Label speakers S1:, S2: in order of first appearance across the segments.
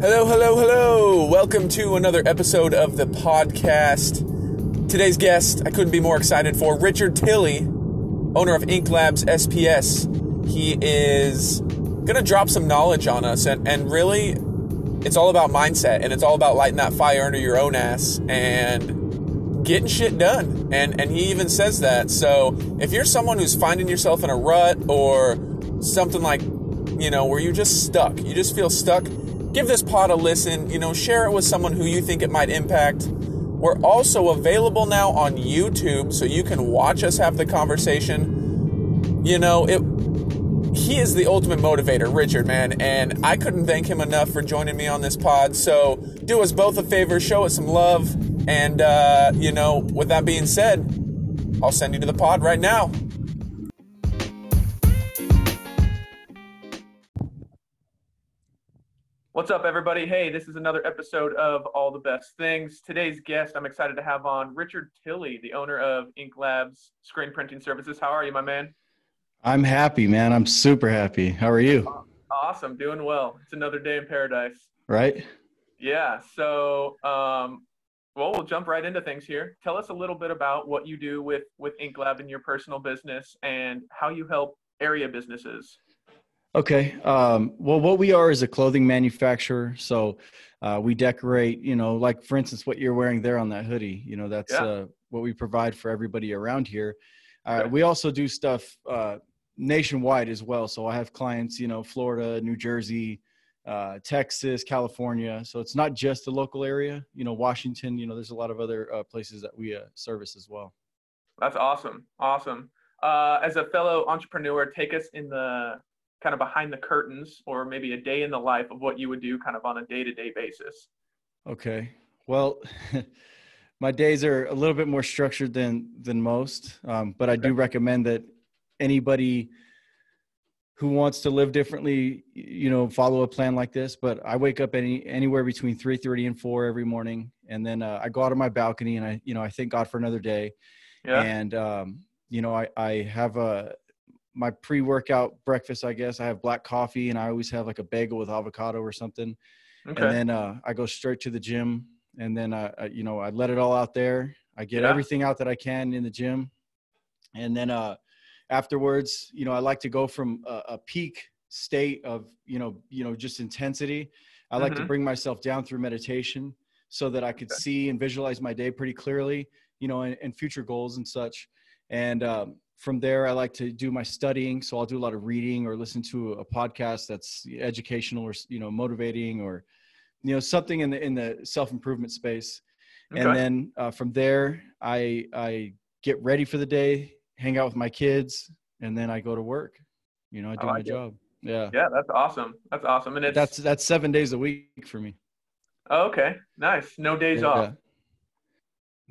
S1: Hello, hello, hello. Welcome to another episode of the podcast. Today's guest, I couldn't be more excited for Richard Tilley, owner of Ink Labs SPS. He is going to drop some knowledge on us, and, and really, it's all about mindset and it's all about lighting that fire under your own ass and getting shit done. And, and he even says that. So if you're someone who's finding yourself in a rut or something like, you know, where you're just stuck, you just feel stuck give this pod a listen. You know, share it with someone who you think it might impact. We're also available now on YouTube, so you can watch us have the conversation. You know, it. He is the ultimate motivator, Richard, man, and I couldn't thank him enough for joining me on this pod. So do us both a favor, show us some love, and uh, you know, with that being said, I'll send you to the pod right now. What's up, everybody? Hey, this is another episode of All the Best Things. Today's guest, I'm excited to have on Richard Tilley, the owner of Ink Labs Screen Printing Services. How are you, my man?
S2: I'm happy, man. I'm super happy. How are you?
S1: Awesome, doing well. It's another day in paradise.
S2: Right?
S1: Yeah. So, um, well, we'll jump right into things here. Tell us a little bit about what you do with with Ink Lab in your personal business and how you help area businesses.
S2: Okay. Um, well, what we are is a clothing manufacturer. So uh, we decorate, you know, like for instance, what you're wearing there on that hoodie, you know, that's yeah. uh, what we provide for everybody around here. Uh, okay. We also do stuff uh, nationwide as well. So I have clients, you know, Florida, New Jersey, uh, Texas, California. So it's not just the local area, you know, Washington, you know, there's a lot of other uh, places that we service as well.
S1: That's awesome. Awesome. as a fellow entrepreneur, take us in the kind of behind the curtains or maybe a day in the life of what you would do kind of on a day-to-day basis?
S2: Okay. Well my days are a little bit more structured than than most um, but i do recommend that anybody who wants to live differently you know follow a plan like this but i wake up any anywhere between 3.30 and 4 every morning and then uh, i go out on my balcony and i you know i thank god for another day. Yeah. and um, you know i i have a my pre-workout breakfast, I guess. I have black coffee and I always have like a bagel with avocado or something. Okay. And then uh, I go straight to the gym and then uh, I, you know, I let it all out there. I get yeah. everything out that I can in the gym. And then uh, afterwards, you know, I like to go from a, a peak state of, you know, you know, just intensity. I like mm-hmm. to bring myself down through meditation so that I could okay. see and visualize my day pretty clearly, you know, and, and future goals and such. And um, from there, I like to do my studying. So I'll do a lot of reading or listen to a podcast that's educational or you know motivating or you know something in the in the self improvement space. Okay. And then uh, from there, I I get ready for the day, hang out with my kids, and then I go to work. You know, I do I like my it. job. Yeah.
S1: Yeah, that's awesome. That's awesome. And it's
S2: that's that's seven days a week for me.
S1: Oh, okay, nice. No days yeah, off.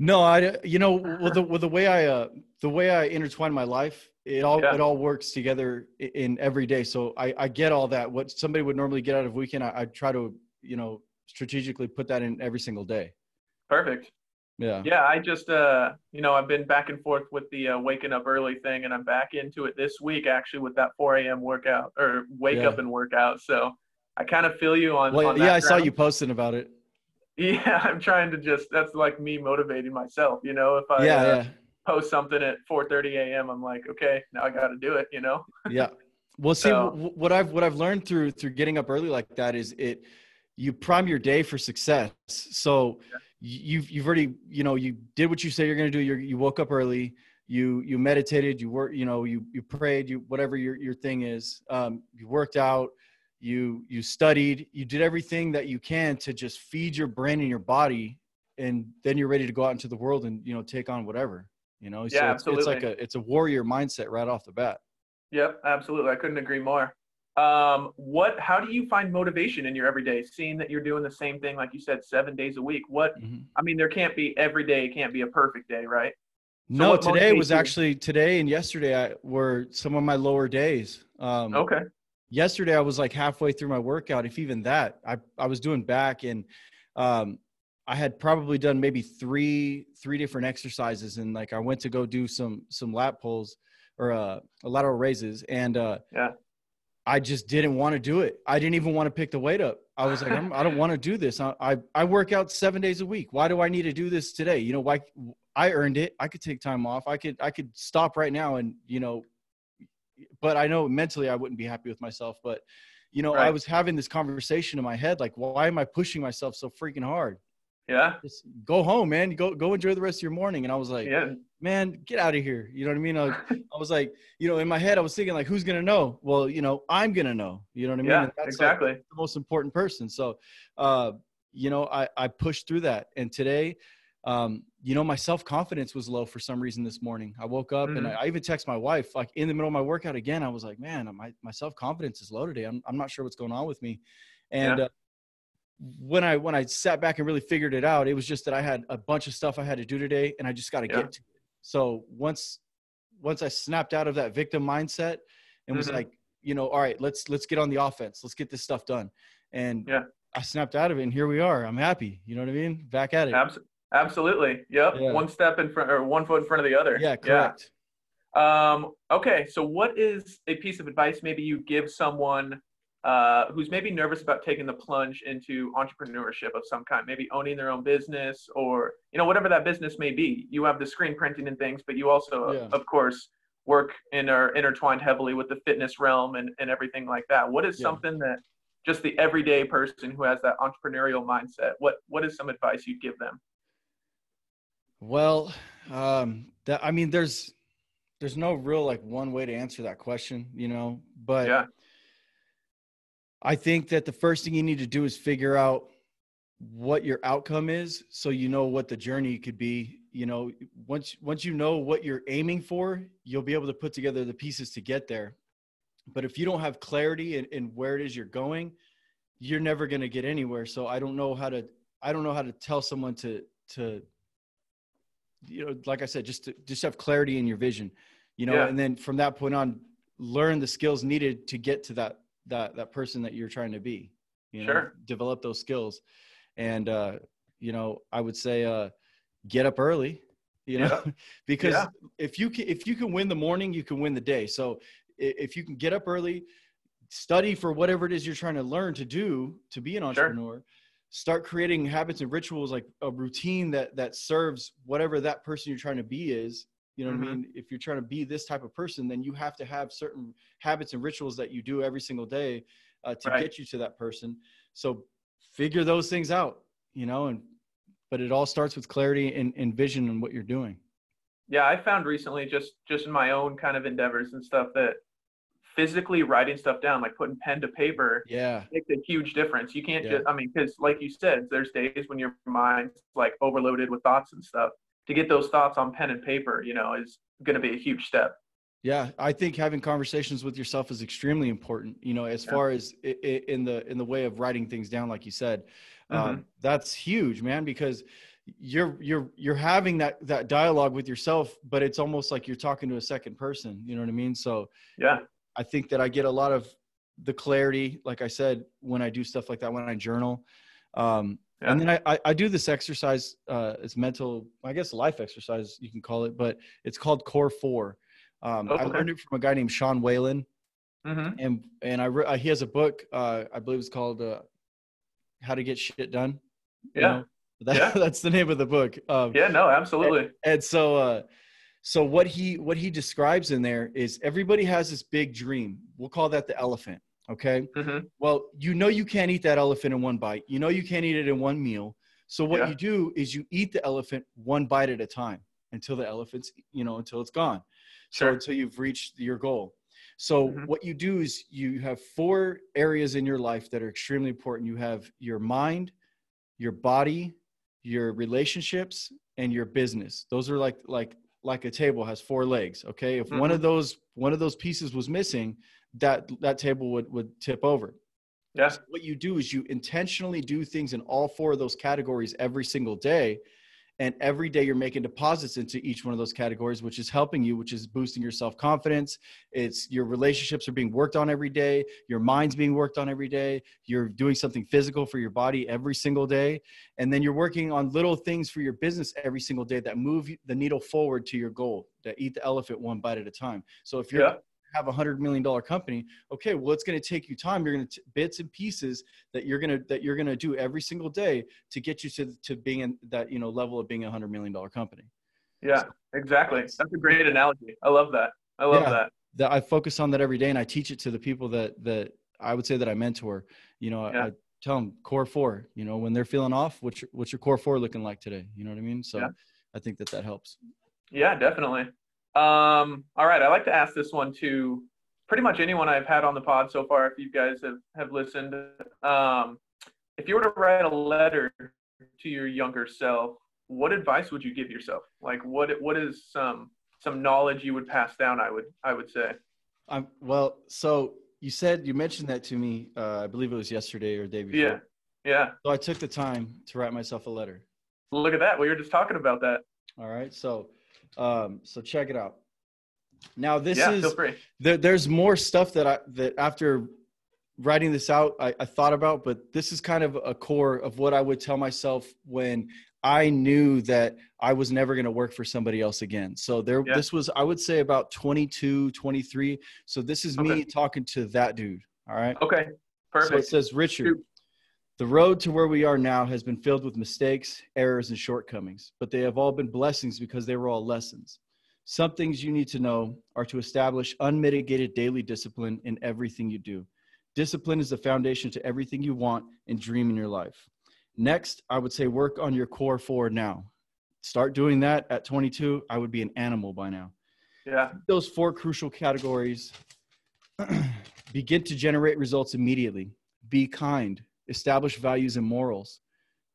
S2: No, I you know with the with the way I uh the way I intertwine my life, it all yeah. it all works together in every day. So I I get all that. What somebody would normally get out of weekend, I, I try to you know strategically put that in every single day.
S1: Perfect.
S2: Yeah.
S1: Yeah, I just uh you know I've been back and forth with the uh, waking up early thing, and I'm back into it this week actually with that 4 a.m. workout or wake yeah. up and workout. So I kind of feel you on.
S2: Well,
S1: on
S2: yeah, I
S1: ground.
S2: saw you posting about it.
S1: Yeah, I'm trying to just that's like me motivating myself, you know, if I
S2: yeah, uh,
S1: yeah. post something at 4:30 a.m., I'm like, okay, now I got to do it, you know.
S2: yeah. Well, see so, what I've what I've learned through through getting up early like that is it you prime your day for success. So yeah. you've you've already, you know, you did what you say you're going to do. You you woke up early, you you meditated, you were you know, you you prayed, you whatever your your thing is. Um you worked out, you you studied you did everything that you can to just feed your brain and your body and then you're ready to go out into the world and you know take on whatever you know?
S1: Yeah,
S2: so
S1: it's, absolutely.
S2: it's like a it's a warrior mindset right off the bat.
S1: Yep absolutely. I couldn't agree more. Um what how do you find motivation in your everyday? Seeing that you're doing the same thing like you said seven days a week what mm-hmm. i mean there can't be every day can't be a perfect day right?
S2: So no today was actually today and yesterday I, were some of my lower days.
S1: Um okay
S2: yesterday I was like halfway through my workout, if even that. I, I was doing back and um, I had probably done maybe three three different exercises and like I went to go do some some lat pulls or uh, lateral raises and uh,
S1: yeah.
S2: I just didn't want to do it. I didn't even want to pick the weight up. I was like, I'm, I do not want to do this. I, I, I work out seven days a week. Why do I need to do this today? You know, why I earned it. I could take time off. I could, I could stop right now and, you know, but I know mentally I wouldn't be happy with myself. But, you know, right. I was having this conversation in my head, like, why am I pushing myself so freaking hard?
S1: Yeah.
S2: Just go home, man. Go go enjoy the rest of your morning. And I was like, yeah. man, get out of here. You know what I mean? I, I, was like, you know, in my head, I was thinking like, who's gonna know? Well, you know, I'm gonna know. You know what I mean?
S1: Yeah, that's exactly.
S2: Like the most important person. So, uh, you know, I I pushed through that, and today, um, you know, my self confidence was low for some reason this morning. I woke up mm-hmm. and I, I even text my wife like in the middle of my workout again. I was like, man, my my self confidence is low today. I'm I'm not sure what's going on with me, and. Yeah. Uh, when I when I sat back and really figured it out, it was just that I had a bunch of stuff I had to do today, and I just got to yeah. get to it. So once once I snapped out of that victim mindset and was mm-hmm. like, you know, all right, let's let's get on the offense, let's get this stuff done, and
S1: yeah,
S2: I snapped out of it, and here we are. I'm happy. You know what I mean? Back at it.
S1: Abs- absolutely. Yep. Yeah. One step in front or one foot in front of the other.
S2: Yeah. Correct.
S1: Yeah. Um, okay. So, what is a piece of advice maybe you give someone uh, who's maybe nervous about taking the plunge into entrepreneurship of some kind, maybe owning their own business or you know whatever that business may be. You have the screen printing and things, but you also, yeah. of course, work and are intertwined heavily with the fitness realm and, and everything like that. What is something that just the everyday person who has that entrepreneurial mindset, what what is some advice you'd give them?
S2: Well, um, that I mean, there's there's no real like one way to answer that question, you know, but
S1: yeah.
S2: I think that the first thing you need to do is figure out what your outcome is so you know what the journey could be you know. Once once you know what you're aiming for you'll be able to put together the pieces to get there. But if you don't have clarity in, in where it is you're going you're never going to get anywhere. So i don't know how to i don't know how to tell someone to to you know like i said just to just have clarity in your vision you know yeah. and then from that point on learn the skills needed to get to that that that person that you're trying to be you know
S1: sure.
S2: develop those skills and uh you know i would say uh get up early you know yeah. because yeah. if you can if you can win the morning you can win the day so if you can get up early study for whatever it is you're trying to learn to do to be an entrepreneur sure. Start creating habits and rituals like a routine that that serves whatever that person you're trying to be is you know mm-hmm. what I mean? If you're trying to be this type of person, then you have to have certain habits and rituals that you do every single day uh, to right. get you to that person. So figure those things out, you know, and but it all starts with clarity and, and vision and what you're doing.
S1: Yeah, I found recently just just in my own kind of endeavors and stuff that physically writing stuff down, like putting pen to paper,
S2: yeah,
S1: makes a huge difference. You can't yeah. just, I mean, because like you said, there's days when your mind's like overloaded with thoughts and stuff to get those thoughts on pen and paper, you know, is going to be a huge step.
S2: Yeah, I think having conversations with yourself is extremely important. You know, as yeah. far as in the in the way of writing things down, like you said, um, mm-hmm. um, that's huge, man. Because you're you're you're having that that dialogue with yourself, but it's almost like you're talking to a second person. You know what I mean? So
S1: yeah,
S2: I think that I get a lot of the clarity, like I said, when I do stuff like that, when I journal. Um, yeah. And then I, I, I, do this exercise. Uh, it's mental, I guess, life exercise you can call it, but it's called Core Four. Um, okay. I learned it from a guy named Sean Whalen, mm-hmm. and and I re- uh, he has a book. Uh, I believe it's called uh, How to Get Shit Done.
S1: Yeah, know?
S2: that,
S1: yeah.
S2: that's the name of the book.
S1: Um, yeah, no, absolutely.
S2: And, and so, uh, so what he what he describes in there is everybody has this big dream. We'll call that the elephant Okay. Mm-hmm. Well, you know you can't eat that elephant in one bite. You know you can't eat it in one meal. So what yeah. you do is you eat the elephant one bite at a time until the elephant's, you know, until it's gone. Sure. So until you've reached your goal. So mm-hmm. what you do is you have four areas in your life that are extremely important. You have your mind, your body, your relationships, and your business. Those are like like like a table has four legs. Okay. If mm-hmm. one of those one of those pieces was missing, that that table would would tip over.
S1: Yes. So
S2: what you do is you intentionally do things in all four of those categories every single day. And every day you're making deposits into each one of those categories, which is helping you, which is boosting your self confidence. It's your relationships are being worked on every day. Your mind's being worked on every day. You're doing something physical for your body every single day. And then you're working on little things for your business every single day that move the needle forward to your goal, that eat the elephant one bite at a time. So if you're, yeah have a hundred million dollar company. Okay, well, it's going to take you time. You're going to bits and pieces that you're going to that you're going to do every single day to get you to to being in that you know level of being a hundred million dollar company.
S1: Yeah, exactly. That's a great analogy. I love that. I love yeah, that.
S2: That I focus on that every day, and I teach it to the people that that I would say that I mentor. You know, yeah. I, tell them core four. You know, when they're feeling off, what's your, what's your core four looking like today? You know what I mean? So, yeah. I think that that helps.
S1: Yeah, definitely. Um, all right, I like to ask this one to pretty much anyone I've had on the pod so far. If you guys have have listened, um, if you were to write a letter to your younger self, what advice would you give yourself? Like, what what is some some knowledge you would pass down? I would I would say.
S2: Um, well, so you said you mentioned that to me. Uh, I believe it was yesterday or day before.
S1: Yeah, yeah.
S2: So I took the time to write myself a letter.
S1: Look at that. We were just talking about that.
S2: All right. So, um, so check it out. Now this yeah, is there, there's more stuff that I that after writing this out I, I thought about, but this is kind of a core of what I would tell myself when I knew that I was never going to work for somebody else again. So there, yeah. this was, I would say about 22, 23. So this is okay. me talking to that dude. All right.
S1: Okay. Perfect.
S2: So it says, Richard, the road to where we are now has been filled with mistakes, errors, and shortcomings, but they have all been blessings because they were all lessons. Some things you need to know are to establish unmitigated daily discipline in everything you do. Discipline is the foundation to everything you want and dream in your life. Next, I would say work on your core four now. Start doing that at 22. I would be an animal by now.
S1: Yeah.
S2: Those four crucial categories begin to generate results immediately. Be kind, establish values and morals,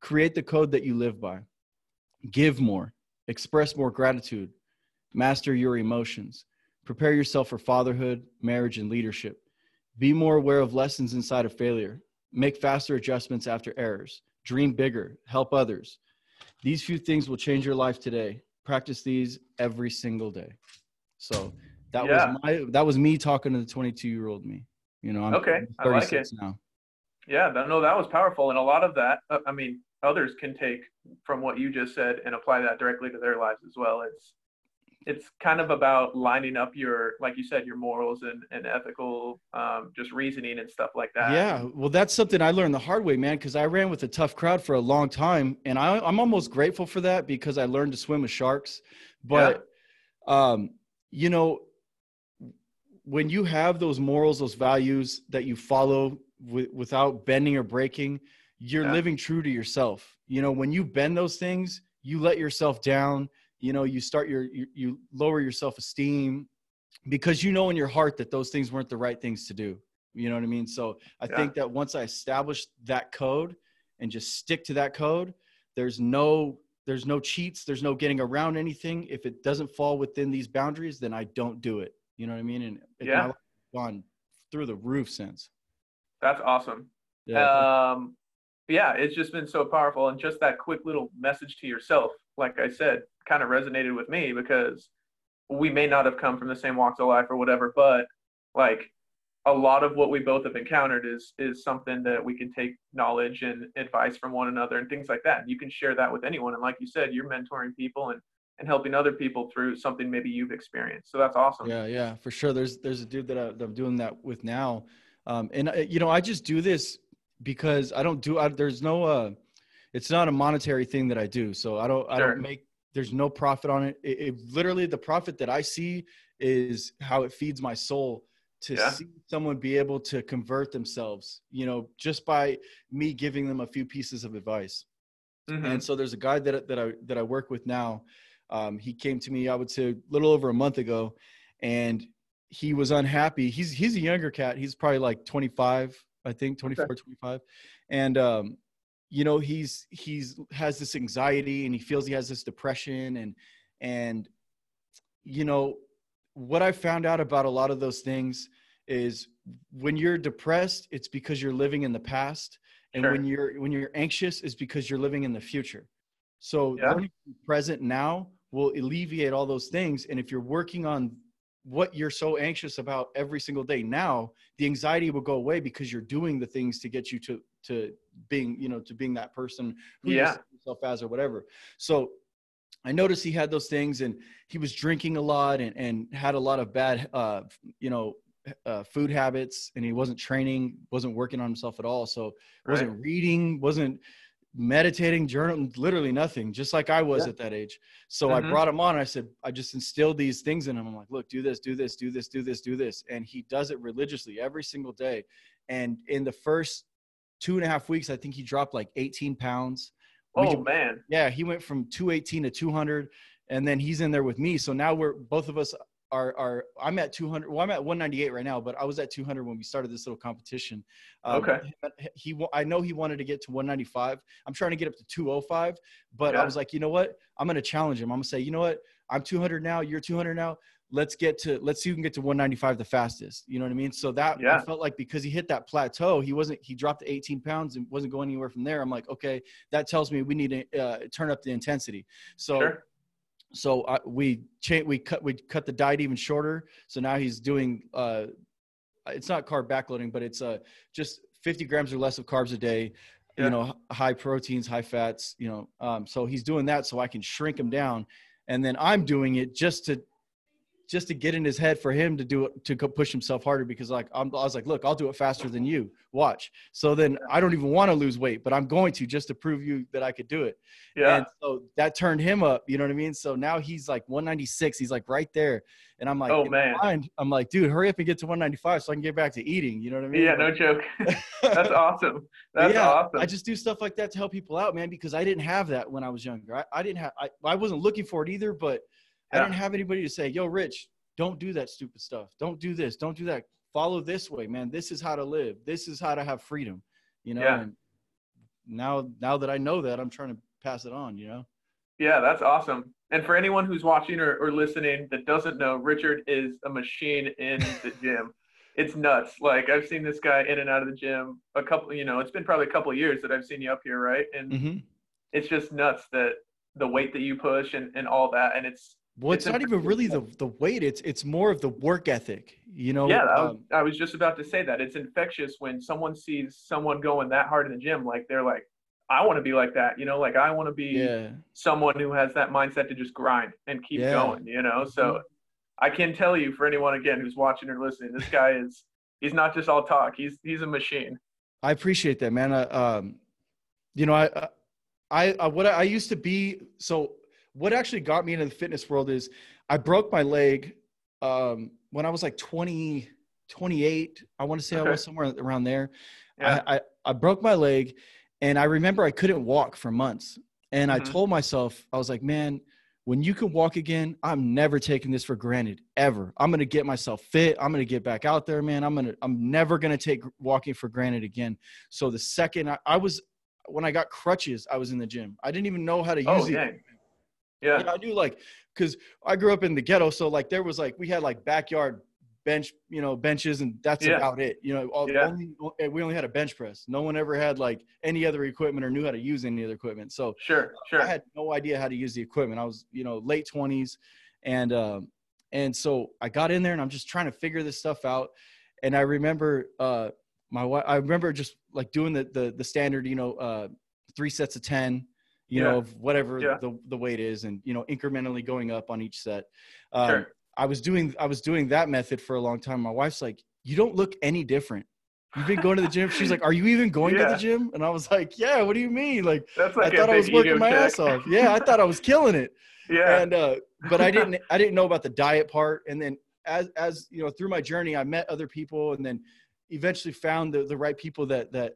S2: create the code that you live by, give more, express more gratitude, master your emotions, prepare yourself for fatherhood, marriage, and leadership. Be more aware of lessons inside of failure. Make faster adjustments after errors dream bigger, help others. These few things will change your life today. Practice these every single day. So that yeah. was my that was me talking to the 22 year old me. You know, I'm
S1: okay. I like it now. Yeah, no, that was powerful, and a lot of that. Uh, I mean, others can take from what you just said and apply that directly to their lives as well. It's it's kind of about lining up your like you said your morals and, and ethical um, just reasoning and stuff like that
S2: yeah well that's something i learned the hard way man because i ran with a tough crowd for a long time and I, i'm almost grateful for that because i learned to swim with sharks but yeah. um, you know when you have those morals those values that you follow w- without bending or breaking you're yeah. living true to yourself. You know when you bend those things you let yourself down you know you start your you, you lower your self-esteem because you know in your heart that those things weren't the right things to do. You know what i mean? So i yeah. think that once i established that code and just stick to that code there's no there's no cheats there's no getting around anything. If it doesn't fall within these boundaries then i don't do it you know what i mean and
S1: yeah
S2: gone through the roof since
S1: that's awesome yeah. um yeah it's just been so powerful and just that quick little message to yourself like i said kind of resonated with me because we may not have come from the same walks of life or whatever, but like a lot of what we both have encountered is is something that we can take knowledge and advice from one another and things like that. And you can share that with anyone. And like you said, you're mentoring people and and helping other people through something maybe you've experienced. So that's awesome.
S2: Yeah, yeah, for sure. There's there's a dude that, I, am doing that with now, um, and uh, you know I just do this because I don't do. I, there's no. Uh, it's not a monetary thing that I do. So I don't. I don't make there's no profit on it. It, it. Literally, the profit that I see is how it feeds my soul to yeah. see someone be able to convert themselves, you know, just by me giving them a few pieces of advice. Mm-hmm. And so there's a guy that that I that I work with now. Um, he came to me, I would say, a little over a month ago, and he was unhappy. He's he's a younger cat. He's probably like 25, I think, 24, okay. 25. And um, you know he's he's has this anxiety and he feels he has this depression and and you know what i found out about a lot of those things is when you're depressed it's because you're living in the past and sure. when you're when you're anxious is because you're living in the future so yeah. present now will alleviate all those things and if you're working on what you're so anxious about every single day now the anxiety will go away because you're doing the things to get you to to being you know to being that person who
S1: yeah.
S2: you yourself as or whatever so I noticed he had those things and he was drinking a lot and, and had a lot of bad, uh, you know, uh, food habits and he wasn't training, wasn't working on himself at all. So wasn't reading, wasn't meditating, journaling, literally nothing, just like I was yeah. at that age. So mm-hmm. I brought him on. I said, I just instilled these things in him. I'm like, look, do this, do this, do this, do this, do this. And he does it religiously every single day. And in the first two and a half weeks, I think he dropped like 18 pounds.
S1: Oh we, man.
S2: Yeah. He went from 218 to 200 and then he's in there with me. So now we're both of us are are I'm at 200. Well, I'm at 198 right now, but I was at 200 when we started this little competition.
S1: Um, okay.
S2: He I know he wanted to get to 195. I'm trying to get up to 205, but yeah. I was like, you know what? I'm gonna challenge him. I'm gonna say, you know what? I'm 200 now. You're 200 now. Let's get to let's see who can get to 195 the fastest. You know what I mean? So that yeah. I felt like because he hit that plateau, he wasn't he dropped 18 pounds and wasn't going anywhere from there. I'm like, okay, that tells me we need to uh, turn up the intensity. So. Sure so I, we cha- we cut we cut the diet even shorter. So now he's doing uh, it's not carb backloading, but it's uh just 50 grams or less of carbs a day. Yeah. You know, high proteins, high fats. You know, um, so he's doing that so I can shrink him down, and then I'm doing it just to just to get in his head for him to do it to push himself harder because like I'm, i was like look i'll do it faster than you. Watch. So then i don't even want to lose weight but i'm going to just to prove you that i could do it.
S1: Yeah. And
S2: so that turned him up you know what i mean? So now he's like 196 he's like right there. And i'm like
S1: oh man.
S2: mind, i'm like dude hurry up and get to 195 so i can get back to eating you know what i mean?
S1: Yeah no joke. That's awesome. That's yeah, awesome.
S2: i just do stuff like that to help people out man because i didn't have that when i was younger. I, I didn't have I, I wasn't looking for it either but yeah. I didn't have anybody to say, "Yo, Rich, don't do that stupid stuff. Don't do this. Don't do that. Follow this way, man. This is how to live. This is how to have freedom." You know. Yeah. And now, now that I know that, I'm trying to pass it on. You know.
S1: Yeah, that's awesome. And for anyone who's watching or, or listening that doesn't know, Richard is a machine in the gym. it's nuts. Like I've seen this guy in and out of the gym a couple. You know, it's been probably a couple years that I've seen you up here, right? And mm-hmm. it's just nuts that the weight that you push and, and all that. And it's
S2: well, it's, it's not even really the, the weight. It's it's more of the work ethic, you know.
S1: Yeah, I was, um, I was just about to say that. It's infectious when someone sees someone going that hard in the gym. Like they're like, I want to be like that, you know. Like I want to be yeah. someone who has that mindset to just grind and keep yeah. going, you know. So mm-hmm. I can tell you for anyone again who's watching or listening, this guy is he's not just all talk. He's he's a machine.
S2: I appreciate that, man. Uh, um, you know, I I, I what I used to be so what actually got me into the fitness world is I broke my leg um, when I was like 20, 28. I want to say okay. I was somewhere around there. Yeah. I, I, I, broke my leg and I remember I couldn't walk for months. And mm-hmm. I told myself, I was like, man, when you can walk again, I'm never taking this for granted ever. I'm going to get myself fit. I'm going to get back out there, man. I'm going to, I'm never going to take walking for granted again. So the second I, I, was, when I got crutches, I was in the gym. I didn't even know how to oh, use oh, it.
S1: Yeah.
S2: I knew like because I grew up in the ghetto, so like there was like we had like backyard bench, you know, benches, and that's yeah. about it. You know, all, yeah. only, eh, we only had a bench press. No one ever had like any other equipment or knew how to use any other equipment. So
S1: sure, sure.
S2: I had no idea how to use the equipment. I was, you know, late twenties, and um, and so I got in there and I'm just trying to figure this stuff out. And I remember uh, my wife. I remember just like doing the the the standard, you know, uh, three sets of ten you yeah. know, of whatever yeah. the, the weight is and, you know, incrementally going up on each set. Um, sure. I was doing, I was doing that method for a long time. My wife's like, you don't look any different. You've been going to the gym. She's like, "Are you even going yeah. to the gym?" And I was like, "Yeah." What do you mean? Like,
S1: like I
S2: thought I was working my
S1: check.
S2: ass off. Yeah, I thought I was killing it.
S1: Yeah.
S2: And uh, but I didn't. I didn't know about the diet part. And then as as you know, through my journey, I met other people, and then eventually found the the right people that that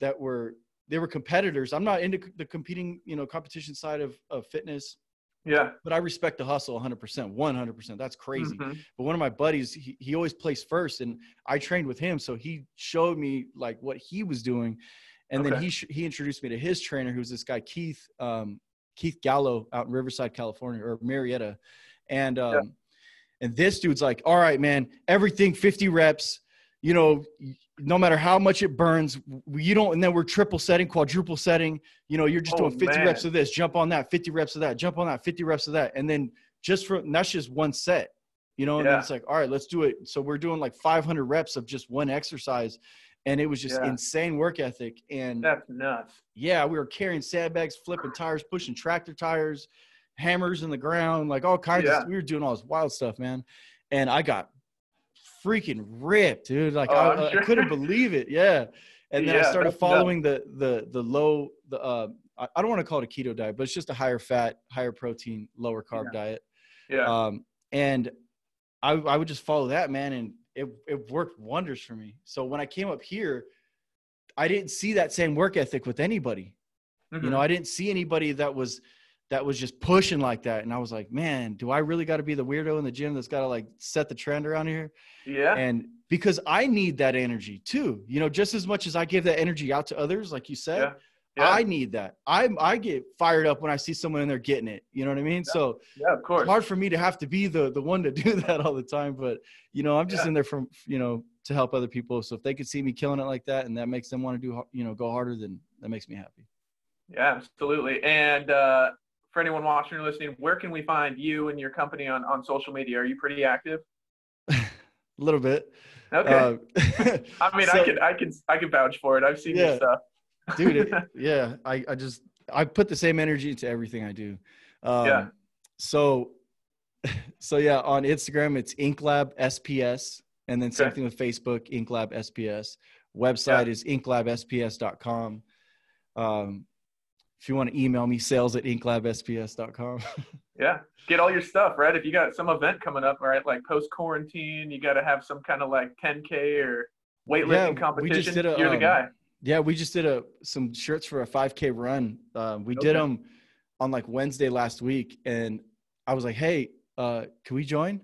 S2: that were they were competitors. I'm not into the competing, you know, competition side of, of fitness.
S1: Yeah.
S2: But I respect the hustle 100%, 100%. That's crazy. Mm-hmm. But one of my buddies, he, he always placed first and I trained with him. So he showed me like what he was doing. And okay. then he, sh- he introduced me to his trainer, who's this guy, Keith, um, Keith Gallo out in Riverside, California or Murrieta. And, um, yeah. and this dude's like, all right, man, everything 50 reps, you know, no matter how much it burns, you don't, and then we're triple setting, quadruple setting. You know, you're just oh, doing 50 man. reps of this, jump on that, 50 reps of that, jump on that, 50 reps of that. And then just for that's just one set, you know, and yeah. it's like, all right, let's do it. So we're doing like 500 reps of just one exercise. And it was just yeah. insane work ethic. And
S1: that's nuts.
S2: Yeah, we were carrying sandbags, flipping tires, pushing tractor tires, hammers in the ground, like all kinds
S1: Yeah.
S2: of. We were doing all this wild stuff, man, and I got freaking ripped, dude. Like
S1: Oh,
S2: I,
S1: I'm
S2: I couldn't believe it. Yeah, and then
S1: Yeah,
S2: I started following the the the low the. Uh, I don't want to call it a keto diet, but it's just a higher fat, higher protein, lower carb
S1: Yeah.
S2: diet.
S1: Yeah.
S2: Um, and I, I would just follow that, man. And it, it worked wonders for me. So when I came up here, I didn't see that same work ethic with anybody. You
S1: Mhm.
S2: know, I didn't see anybody that was, that was just pushing like that. And I was like, man, do I really got to be the weirdo in the gym that's got to like set the trend around here?
S1: yeah.
S2: And because I need that energy too, you know, just as much as I give that energy out to others, like you said,
S1: Yeah. Yeah.
S2: I need that. I I get fired up when I see someone in there getting it. You know what I mean? Yeah. So
S1: yeah, of course.
S2: it's hard for me to have to be the the one to do that all the time but you know i'm just
S1: Yeah.
S2: in there from you know to help other people so if they could see me killing it like that and that makes them want to do you know go harder then that makes me happy
S1: Yeah, absolutely. And uh, for anyone watching or listening, where can we find you and your company on, on social media? Are you pretty active?
S2: a little bit
S1: Okay.
S2: Uh,
S1: I mean, I can, I can, I can vouch for it. I've seen your stuff.
S2: dude it, yeah I, I just i put the same energy into everything i do um,
S1: Yeah.
S2: so so yeah on instagram it's inklab sps and then same
S1: Okay.
S2: thing with facebook inklab sps website
S1: Yeah.
S2: is inklabsps.com um if you want to email me sales at inklabsps.com
S1: Yeah. Get all your stuff, right? If you got some event coming up, right? Like post quarantine, you got to have some kind of like 10K or weightlifting
S2: Yeah, we just
S1: competition.
S2: did a,
S1: You're the
S2: um,
S1: guy.
S2: Yeah, we just did a some shirts for a 5K run. Uh, we
S1: Okay.
S2: did them on like Wednesday last week, and I was like, "Hey, uh, can we join?"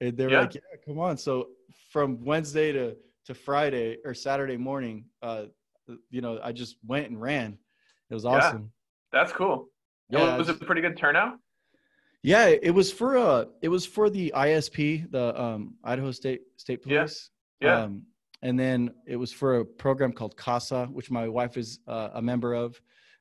S2: And they were
S1: Yeah.
S2: like, "Yeah, come on." So from Wednesday to to Friday or Saturday morning, uh, you know, I just went and ran. It was
S1: Yeah.
S2: awesome.
S1: That's cool.
S2: Yeah,
S1: it was a pretty good turnout?
S2: yeah. It was for uh, it was for the ISP, the um, Idaho State State
S1: Yeah.
S2: Police.
S1: Yeah.
S2: Um, and then it was for a program called CASA, which my wife is uh, a member of.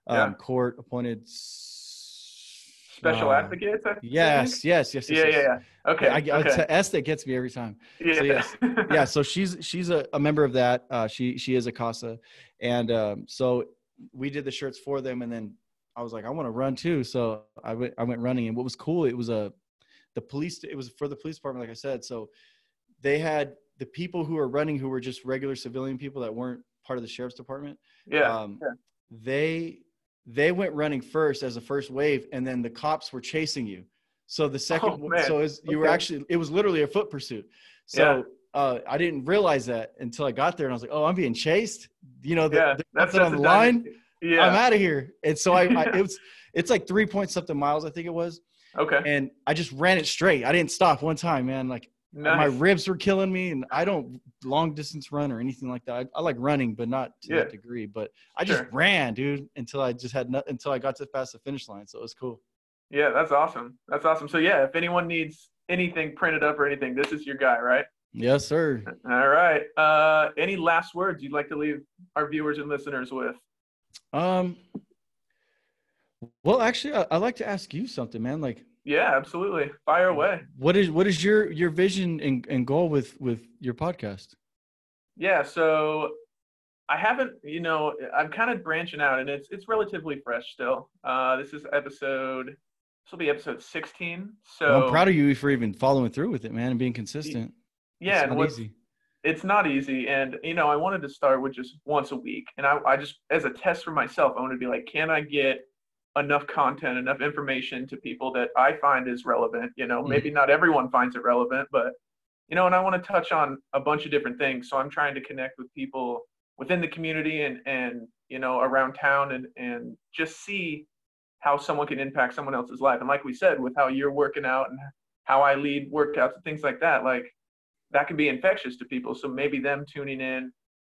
S2: Um,
S1: Yeah.
S2: Court appointed.
S1: Special
S2: uh,
S1: advocates?
S2: Yes, yes, yes, yes.
S1: Yeah,
S2: yes.
S1: yeah, yeah. Okay.
S2: I, I,
S1: okay.
S2: It's the S that gets me every time.
S1: yeah.
S2: so yes. Yeah, so she's she's a, a member of that. Uh, she she is a CASA, and um, so we did the shirts for them, and then I was like, I want to run too. So I went I went running, and what was cool, it was a the police. It was for the police department, like I said. So they had the people who were running who were just regular civilian people that weren't part of the sheriff's department.
S1: yeah.
S2: Um,
S1: yeah.
S2: They they went running first as a first wave, and then the cops were chasing you. So the second,
S1: Oh,
S2: so as you were actually, it was literally a foot pursuit. So uh, I didn't realize that until I got there, and I was like, "Oh, I'm being chased." You know, the,
S1: yeah.
S2: the
S1: That's
S2: on the line.
S1: Yeah.
S2: I'm out of here. And so I, I, it was, it's like three point something miles, I think it was,
S1: okay.
S2: and I just ran it straight. I didn't stop one time, man. Like
S1: Nice.
S2: my ribs were killing me, and I don't long distance run or anything like that. I, I like running, but not to
S1: Yeah.
S2: that degree. But I just
S1: Sure.
S2: ran, dude, until I just had no, until I got to past the finish line. So it was cool.
S1: Yeah, that's awesome. That's awesome. So yeah, if anyone needs anything printed up or anything, this is your guy, right?
S2: Yes, sir.
S1: All right. Uh, any last words you'd like to leave our viewers and listeners with?
S2: Um. Well, actually, I, I'd like to ask you something, man. Like,
S1: Yeah, absolutely. Fire away.
S2: what is what is your your vision and, and goal with with your podcast?
S1: Yeah, so I haven't, you know, I'm kind of branching out and it's it's relatively fresh still. Uh, this is episode this will be episode 16. So
S2: Well, I'm proud of you for even following through with it, man, and being consistent.
S1: Yeah,
S2: it's
S1: and
S2: not easy.
S1: it's not easy and you know i wanted to start with just once a week and I, I just as a test for myself i wanted to be like can i get enough content enough information to people that i find is relevant you know
S2: Mhm.
S1: maybe not everyone finds it relevant but you know and i want to touch on a bunch of different things so i'm trying to connect with people within the community and and you know around town and and just see how someone can impact someone else's life and like we said with how you're working out and how i lead workouts and things like that like that can be infectious to people. So maybe them tuning in,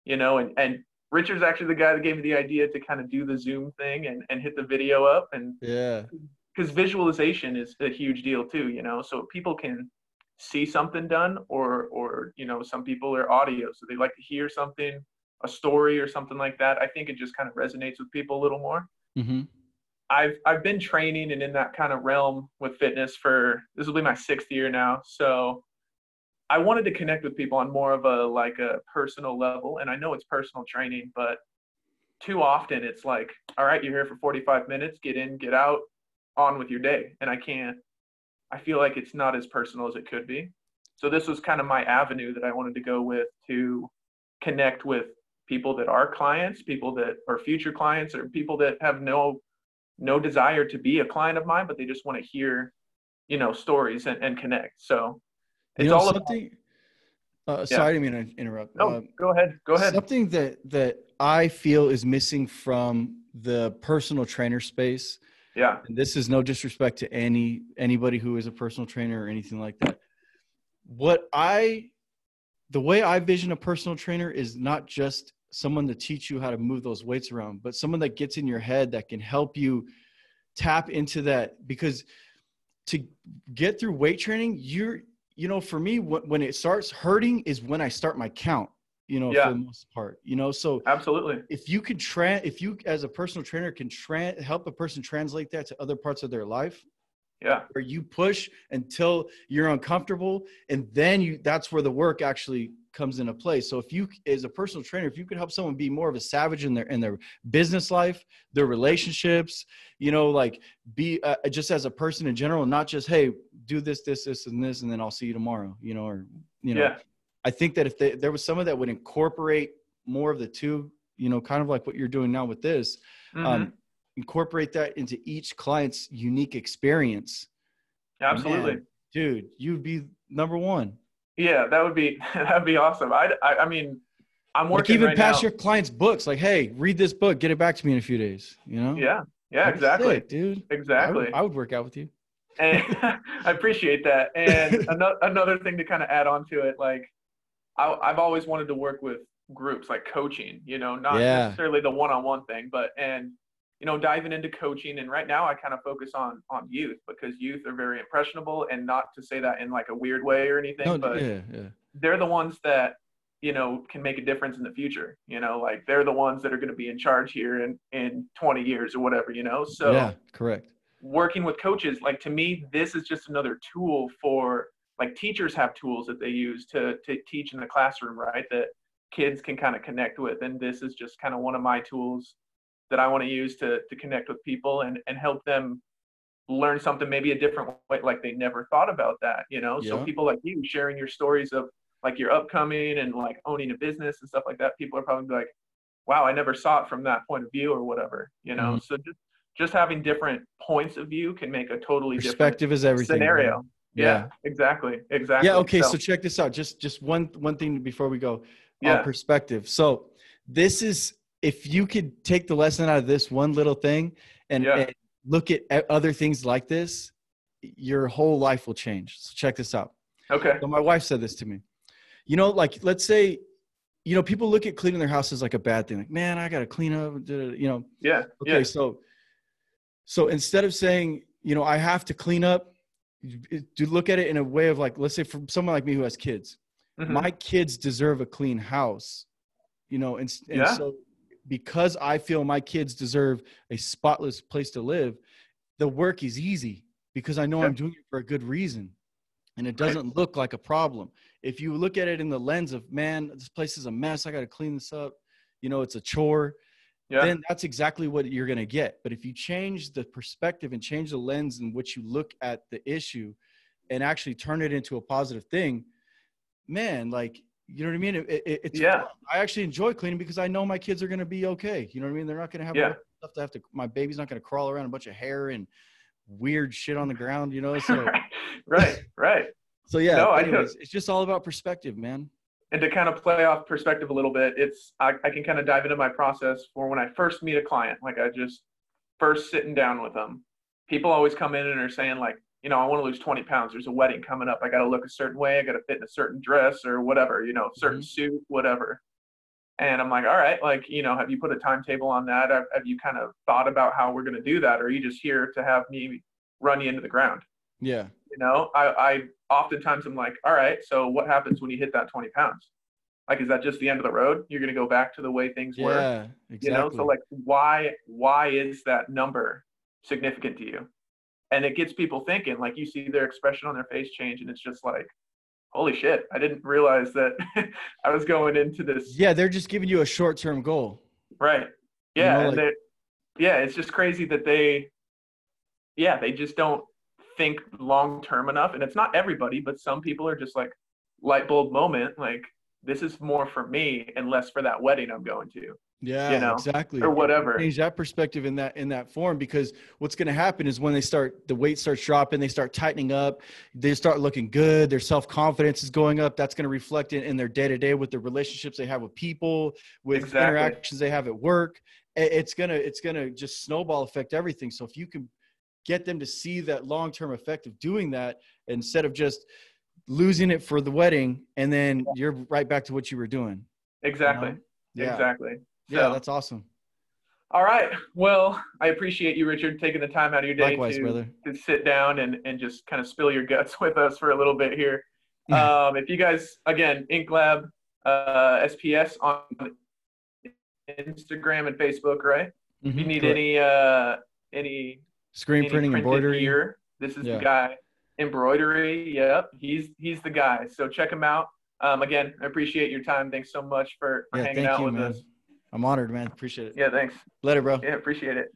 S1: you know, and, and Richard's actually the guy that gave me the idea to kind of do the Zoom thing and, and hit the video up. And
S2: Yeah.
S1: because visualization is a huge deal too, you know, so people can see something done or, or, you know, some people are audio. So they like to hear something, a story or something like that. I think it just kind of resonates with people a little more.
S2: Mm-hmm.
S1: I've I've been training and in that kind of realm with fitness for this will be my sixth year now. So I wanted to connect with people on more of a like a personal level. And I know it's personal training, but too often it's like, all right, you're here for 45 minutes, get in, get out. on with your day. And I can't, I feel like it's not as personal as it could be. So this was kind of my avenue that I wanted to go with to connect with people that are clients, people that are future clients, or people that have no no desire to be a client of mine, but they just want to hear, you know, stories and, and connect. So
S2: it's you know, all something. About, uh, yeah. Sorry, I didn't mean to interrupt.
S1: No, uh, go ahead. Go ahead.
S2: Something that that I feel is missing from the personal trainer space.
S1: Yeah.
S2: And this is no disrespect to any anybody who is a personal trainer or anything like that. What I the way I vision a personal trainer is not just someone to teach you how to move those weights around, but someone that gets in your head that can help you tap into that because to get through weight training, you're you know, for me, when it starts hurting is when I start my count you know yeah. for the most part you know? So
S1: absolutely.
S2: if you can try if you as a personal trainer can tra- help a person translate that to other parts of their life
S1: yeah.
S2: where you push until you're uncomfortable and then you that's where the work actually comes into play. So if you as a personal trainer if you could help someone be more of a savage in their in their business life their relationships you know like be uh, just as a person in general not just hey do this this this and this and then i'll see you tomorrow you know or you know
S1: yeah
S2: I think that if they, there was someone that would incorporate more of the two, you know, kind of like what you're doing now with this, um, mm-hmm. um, incorporate that into each client's unique experience.
S1: Absolutely, man,
S2: dude, you'd be number one.
S1: Yeah, that would be that'd be awesome. I, I, I mean, I'm working
S2: like even
S1: right
S2: past
S1: now.
S2: your clients' books. Like, hey, read this book, get it back to me in a few days. You know?
S1: Yeah, yeah, That's exactly, sick,
S2: dude.
S1: Exactly.
S2: I would, I would work out with you.
S1: And I appreciate that. And another another thing to kind of add on to it, like I, I've always wanted to work with groups like coaching, you know, not yeah. necessarily the one-on-one thing, but and you know, diving into coaching. And right now, I kind of focus on on youth because youth are very impressionable, and not to say that in like a weird way or anything, no, but
S2: yeah, yeah.
S1: they're the ones that you know can make a difference in the future. You know, like they're the ones that are going to be in charge here in in 20 years or whatever. You know, so
S2: yeah, correct.
S1: Working with coaches, like to me, this is just another tool for like teachers have tools that they use to to teach in the classroom, right? That kids can kind of connect with, and this is just kind of one of my tools that I want to use to to connect with people and and help them learn something maybe a different way, like they never thought about that, you know. Yeah. So people like you sharing your stories of like your upcoming and like owning a business and stuff like that, people are probably like, wow, I never saw it from that point of view or whatever, you know. Mm-hmm. So just just having different points of view can make a totally different
S2: perspective
S1: different
S2: is everything
S1: scenario. Yeah, yeah, exactly, exactly.
S2: Yeah, okay. So, so, check this out. Just just one one thing before we go. Yeah. perspective. So this is if you could take the lesson out of this one little thing and, yeah. and look at other things like this, your whole life will change. So check this out.
S1: Okay.
S2: So my wife said this to me. You know, like let's say, you know, people look at cleaning their house as like a bad thing. Like, man, I gotta clean up. You know.
S1: Yeah.
S2: Okay.
S1: Yeah.
S2: So, so instead of saying, you know, I have to clean up, to look at it in a way of like, let's say for someone like me who has kids, mm-hmm. my kids deserve a clean house, you know, and, and yeah. so because I feel my kids deserve a spotless place to live, the work is easy because I know yeah. I'm doing it for a good reason and it doesn't right. look like a problem. If you look at it in the lens of, man, this place is a mess, I got to clean this up, you know, it's a chore yeah. then that's exactly what you're going to get. But if you change the perspective and change the lens in which you look at the issue and actually turn it into a positive thing, man, like, you know what I mean? It, it, it's
S1: yeah. Fun.
S2: I actually enjoy cleaning because I know my kids are going to be okay. You know what I mean? They're not going to have
S1: yeah.
S2: stuff to have to. My baby's not going to crawl around a bunch of hair and weird shit on the ground. You know? So
S1: right, right.
S2: so yeah. No, anyways, it's just all about perspective, man
S1: and to kind of play off perspective a little bit, it's I, I, can kind of dive into my process for when I first meet a client. Like I just first sitting down with them. People always come in and are saying like, you know, I want to lose 20 pounds. There's a wedding coming up. I got to look a certain way. I got to fit in a certain dress or whatever, you know, certain mm-hmm. suit, whatever. And I'm like, all right, like, you know, have you put a timetable on that? Have, have you kind of thought about how we're going to do that? Or are you just here to have me run you into the ground?
S2: Yeah.
S1: You know, I, I oftentimes I'm like, all right, so what happens when you hit that 20 pounds? Like, is that just the end of the road? You're going to go back to the way things
S2: yeah,
S1: were.
S2: Yeah, exactly.
S1: You know, so like, why, why is that number significant to you? And it gets people thinking. Like, you see their expression on their face change, and it's just like, holy shit, I didn't realize that I was going into this.
S2: Yeah, they're just giving you a short-term goal.
S1: Right. Yeah, you know, like, yeah. It's just crazy that they yeah, they just don't think long term enough. And it's not everybody, but some people are just like light bulb moment, like this is more for me and less for that wedding I'm going to.
S2: Yeah, you know, exactly.
S1: Or whatever.
S2: Change that perspective in that in that form because what's going to happen is when they start the weight starts dropping, they start tightening up, they start looking good, their self confidence is going up. That's going to reflect in, in their day to day with the relationships they have with people, with exactly. interactions they have at work. It's gonna it's gonna just snowball affect everything. So if you can get them to see that long term effect of doing that instead of just losing it for the wedding and then you're right back to what you were doing.
S1: Exactly. You know?
S2: yeah.
S1: Exactly.
S2: Yeah, that's awesome.
S1: All right. Well, I appreciate you, Richard, taking the time out of your day
S2: Likewise,
S1: to, to sit down and, and just kind of spill your guts with us for a little bit here. um, if you guys, again, InkLab uh, SPS on Instagram and Facebook, right? Mm-hmm, if you need correct. any uh, any
S2: screen printing embroidery
S1: gear, this is yeah. the guy. Embroidery, yep, he's he's the guy. So check him out. Um, again, I appreciate your time. Thanks so much for, for
S2: yeah,
S1: hanging out
S2: you,
S1: with
S2: man.
S1: us.
S2: I'm honored, man. Appreciate it.
S1: Yeah, thanks.
S2: Later, bro.
S1: Yeah, appreciate it.